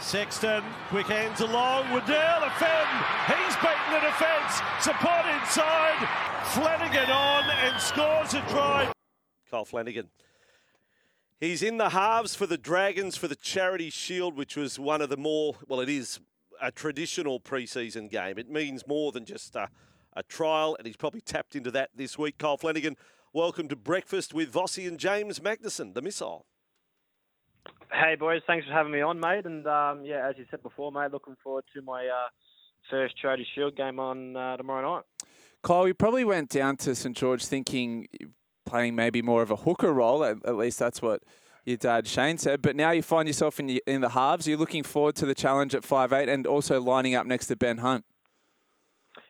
Sexton, quick hands along, Waddell, a Fenn, he's beaten the defence, support inside, Flanagan on and scores a try. Kyle Flanagan. He's in the halves for the Dragons for the Charity Shield, which was one of the more, well, it is a traditional preseason game. It means more than just a, a trial, and he's probably tapped into that this week. Kyle Flanagan, welcome to Breakfast with Vossi and James Magnuson, the missile. Hey, boys, thanks for having me on, mate. And um, yeah, as you said before, mate, looking forward to my uh, first Charity Shield game on uh, tomorrow night. Kyle, you probably went down to St George thinking playing maybe more of a hooker role. At, at least that's what your dad Shane said. But now you find yourself in the, in the halves. You're looking forward to the challenge at five eight, and also lining up next to Ben Hunt.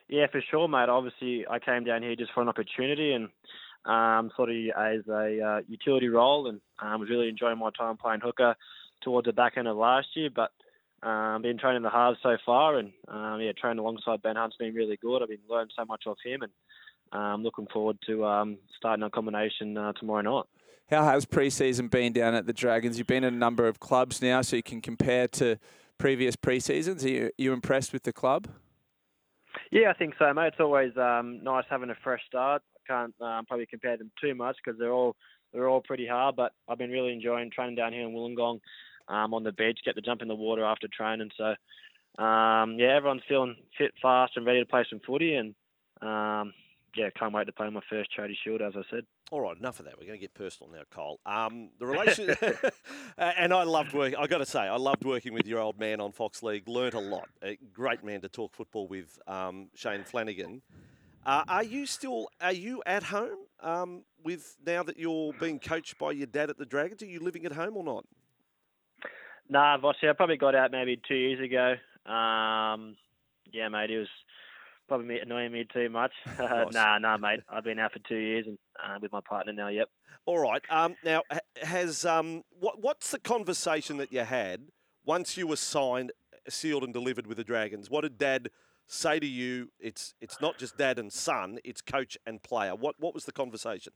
Yeah, for sure, mate. Obviously, I came down here just for an opportunity and um, sort of as a uh, utility role, and um, was really enjoying my time playing hooker towards the back end of last year. But um, been training the halves so far, and um, yeah, training alongside Ben Hunt's been really good. I've been learning so much off him, and um, looking forward to um, starting our combination uh, tomorrow night. How has preseason been down at the Dragons? You've been in a number of clubs now, so you can compare to previous preseasons. Are you, are you impressed with the club? Yeah, I think so, mate. It's always um, nice having a fresh start. Can't um, probably compare them too much because they're all they're all pretty hard. But I've been really enjoying training down here in Wollongong um, on the beach, get to jump in the water after training. So um, yeah, everyone's feeling fit, fast, and ready to play some footy. And um, yeah, can't wait to play my first charity shield, as I said. All right, enough of that. We're going to get personal now, Cole. Um, the relation, and I loved working. I got to say, I loved working with your old man on Fox League. Learned a lot. A great man to talk football with, um, Shane Flanagan. Uh, are you still? Are you at home um, with now that you're being coached by your dad at the Dragons? Are you living at home or not? Nah, Vossi, I probably got out maybe two years ago. Um, yeah, mate, it was probably annoying me too much. Nice. nah, nah, mate. I've been out for two years and uh, with my partner now. Yep. All right. Um, now, has um, what, what's the conversation that you had once you were signed, sealed, and delivered with the Dragons? What did Dad say to you? It's it's not just Dad and son; it's coach and player. What what was the conversation?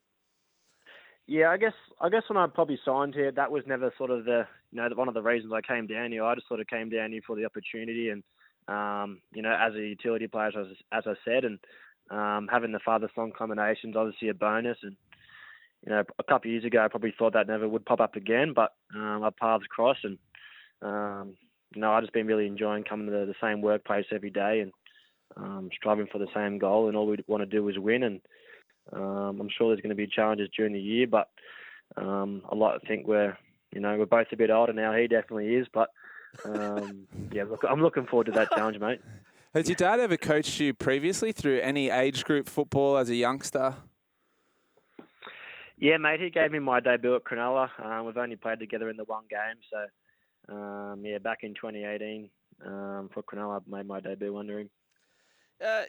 Yeah, I guess I guess when I probably signed here, that was never sort of the you know one of the reasons I came down here. I just sort of came down here for the opportunity and um, you know as a utility player as as I said, and um, having the father son combinations obviously a bonus. And you know a couple of years ago I probably thought that never would pop up again, but um, our paths crossed and um, you know I just been really enjoying coming to the, the same workplace every day and um, striving for the same goal. And all we want to do is win and um, I'm sure there's going to be challenges during the year, but um, I like to think we're, you know, we're both a bit older now. He definitely is, but um, yeah, look, I'm looking forward to that challenge, mate. Has your dad ever coached you previously through any age group football as a youngster? Yeah, mate, he gave me my debut at Cronulla. Um, we've only played together in the one game, so um, yeah, back in 2018 um, for Cronulla, I made my debut under him. Uh,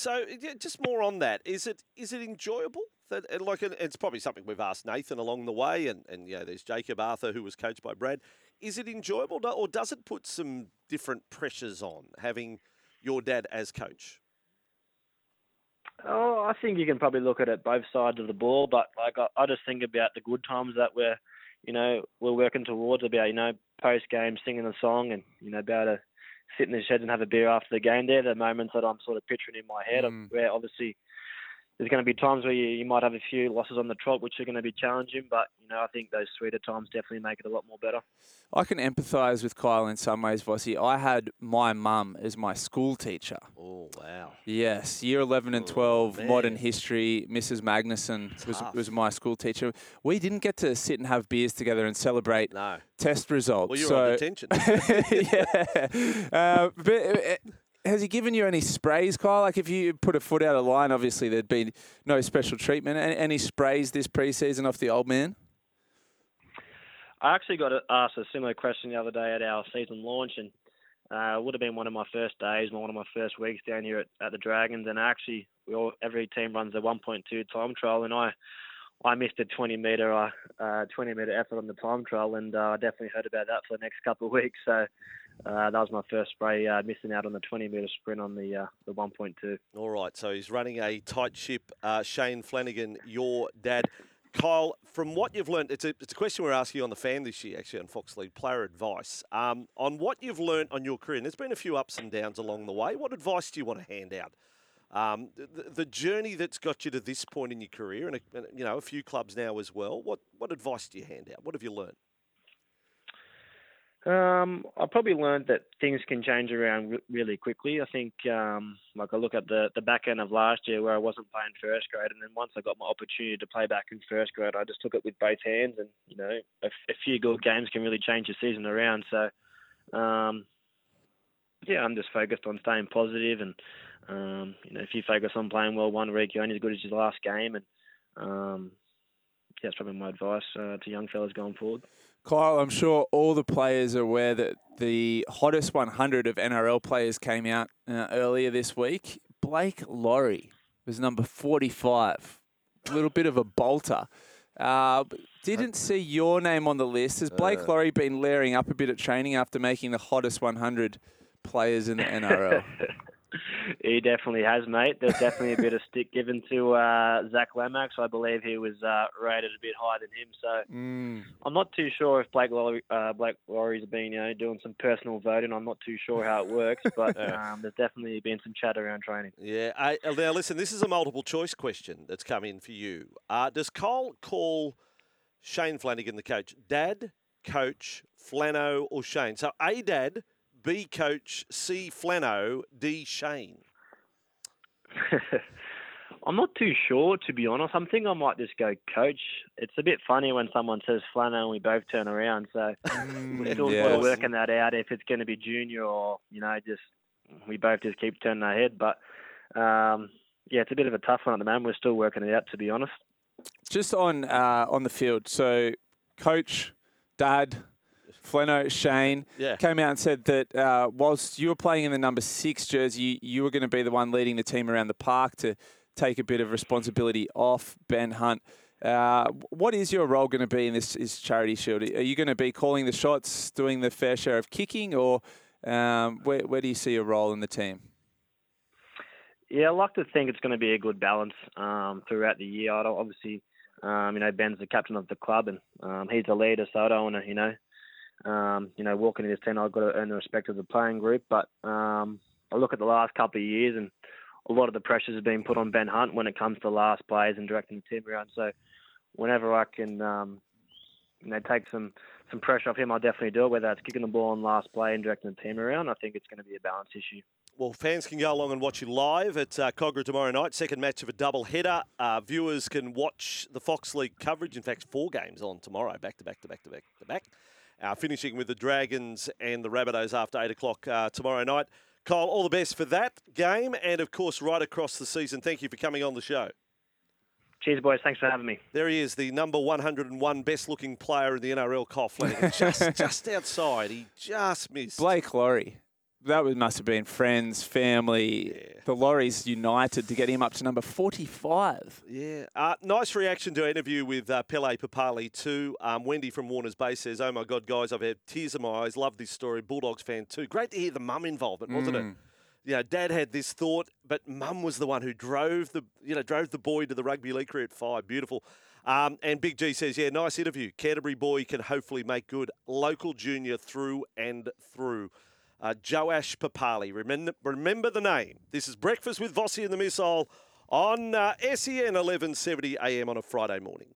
so yeah, just more on that. Is it is it enjoyable? That like and it's probably something we've asked Nathan along the way, and and you know there's Jakob Arthur who was coached by Brad. Is it enjoyable, or does it put some different pressures on having your dad as coach? Oh, I think you can probably look at it both sides of the ball, but like I, I just think about the good times that we're, you know, we're working towards about, you know, post game singing the song and you know, about to sit in the shed and have a beer after the game. There, the moments that I'm sort of picturing in my head, Mm. where obviously there's going to be times where you, you might have a few losses on the trot, which are going to be challenging, but you know, I think those sweeter times definitely make it a lot more better. I can empathise with Kyle in some ways, Vossi. I had my mum as my school teacher. Oh wow! Yes, year 11 and Oh, 12, modern history. Mrs. Magnuson was, Tough. was my school teacher. We didn't get to sit and have beers together and celebrate No, test results. well you're so, on detention. yeah. Uh, but uh, has he given you any sprays, Kyle? Like if you put a foot out of line, obviously there'd be no special treatment. Any, sprays this preseason off the old man? I actually got asked a similar question the other day at our season launch, and uh, it would have been one of my first days, one of my first weeks down here at, at the Dragons. And actually, we all, every team runs a 1.2 time trial, and I I missed a 20 meter uh, 20 meter effort on the time trial, and uh, I definitely heard about that for the next couple of weeks. So uh, that was my first spray, uh, missing out on the 20 metre sprint on the uh, the 1.2. All right, so he's running a tight ship. Uh, Shane Flanagan, your dad. Kyle, from what you've learned, it's a, it's a question we're asking on the fan this year, actually, on Fox League player advice. Um, on what you've learned on your career, and there's been a few ups and downs along the way, what advice do you want to hand out? Um, the, the, journey that's got you to this point in your career, and, a, and you know a few clubs now as well. What what advice do you hand out? What have you learned? Um, I probably learned that things can change around re- really quickly. I think, um, like I look at the the back end of last year where I wasn't playing first grade, and then once I got my opportunity to play back in first grade, I just took it with both hands. And you know, a, few good games can really change your season around. So, um, yeah, I'm just focused on staying positive, and um, you know, if you focus on playing well one week, you're only as good as your last game, and um, that's probably my advice uh, to young fellas going forward. Kyle, I'm sure all the players are aware that the hottest 100 of NRL players came out uh, earlier this week. Blake Lawrie was number 45. A little bit of a bolter. Uh, didn't see your name on the list. Has Blake uh. Lawrie been layering up a bit at training after making the hottest 100 players in the NRL? he definitely has, mate. There's definitely a bit of stick given to uh, Zach Lomax. I believe he was uh, rated a bit higher than him. So mm. I'm not too sure if Blake Lawrie, uh, Blake Lawrie's been you know doing some personal voting. I'm not too sure how it works, but um, there's definitely been some chat around training. Yeah. I, now listen, this is a multiple choice question that's come in for you. Uh, does Cole call Shane Flanagan the coach, Dad, Coach, Flano, or Shane? So a Dad B coach, C Flano, D Shane? I'm not too sure, to be honest. I'm thinking I might just go coach. It's a bit funny when someone says Flano and we both turn around. So mm, we're still yes. working that out if it's going to be junior or, you know, just we both just keep turning our head. But um, yeah, it's a bit of a tough one at the moment. We're still working it out, to be honest. Just on uh, on the field, so coach, dad, Flano Shane yeah. came out and said that uh, whilst you were playing in the number six jersey, you were going to be the one leading the team around the park to take a bit of responsibility off Ben Hunt. Uh, what is your role going to be in this, this, charity shield? Are you going to be calling the shots, doing the fair share of kicking, or um, where, where do you see your role in the team? Yeah, I like to think it's going to be a good balance um, throughout the year. I don't, obviously, um, you know, Ben's the captain of the club and um, he's the leader, so I don't want to, you know, um, you know, walking in this team, I've got to earn the respect of the playing group. But um, I look at the last couple of years, and a lot of the pressures have been put on Ben Hunt when it comes to last plays and directing the team around. So whenever I can, um, you know, take some some pressure off him, I'll definitely do it. Whether it's kicking the ball on last play and directing the team around, I think it's going to be a balance issue. Well, fans can go along and watch you live at uh, Kogarah tomorrow night. Second match of a double header. Uh, viewers can watch the Fox League coverage. In fact, four games on tomorrow, back to back to back to back to back. Uh, finishing with the Dragons and the Rabbitohs after 8 o'clock uh, tomorrow night. Kyle, all the best for that game and, of course, right across the season. Thank you for coming on the show. Cheers, boys. Thanks for having me. There he is, the number 101 best looking player in the NRL, Kyle Flanagan. just, just outside. He just missed. Blake Lawrie that must have been friends, family, yeah. the Lawries united to get him up to number 45. Yeah. Uh, nice reaction to interview with uh, Pele Papalii too. Um, Wendy from Warner's Bay says, oh my God, guys, I've had tears in my eyes. Love this story. Bulldogs fan too. Great to hear the mum involvement, wasn't mm. it? You know, dad had this thought, but mum was the one who drove the, you know, drove the boy to the rugby league career at five. Beautiful. Um, and Big G says, yeah, nice interview. Canterbury boy can hopefully make good. Local junior through and through uh, Joash Papalii. Remember, remember the name. This is Breakfast with Vossi and the Missile on uh, SEN 1170 AM on a Friday morning.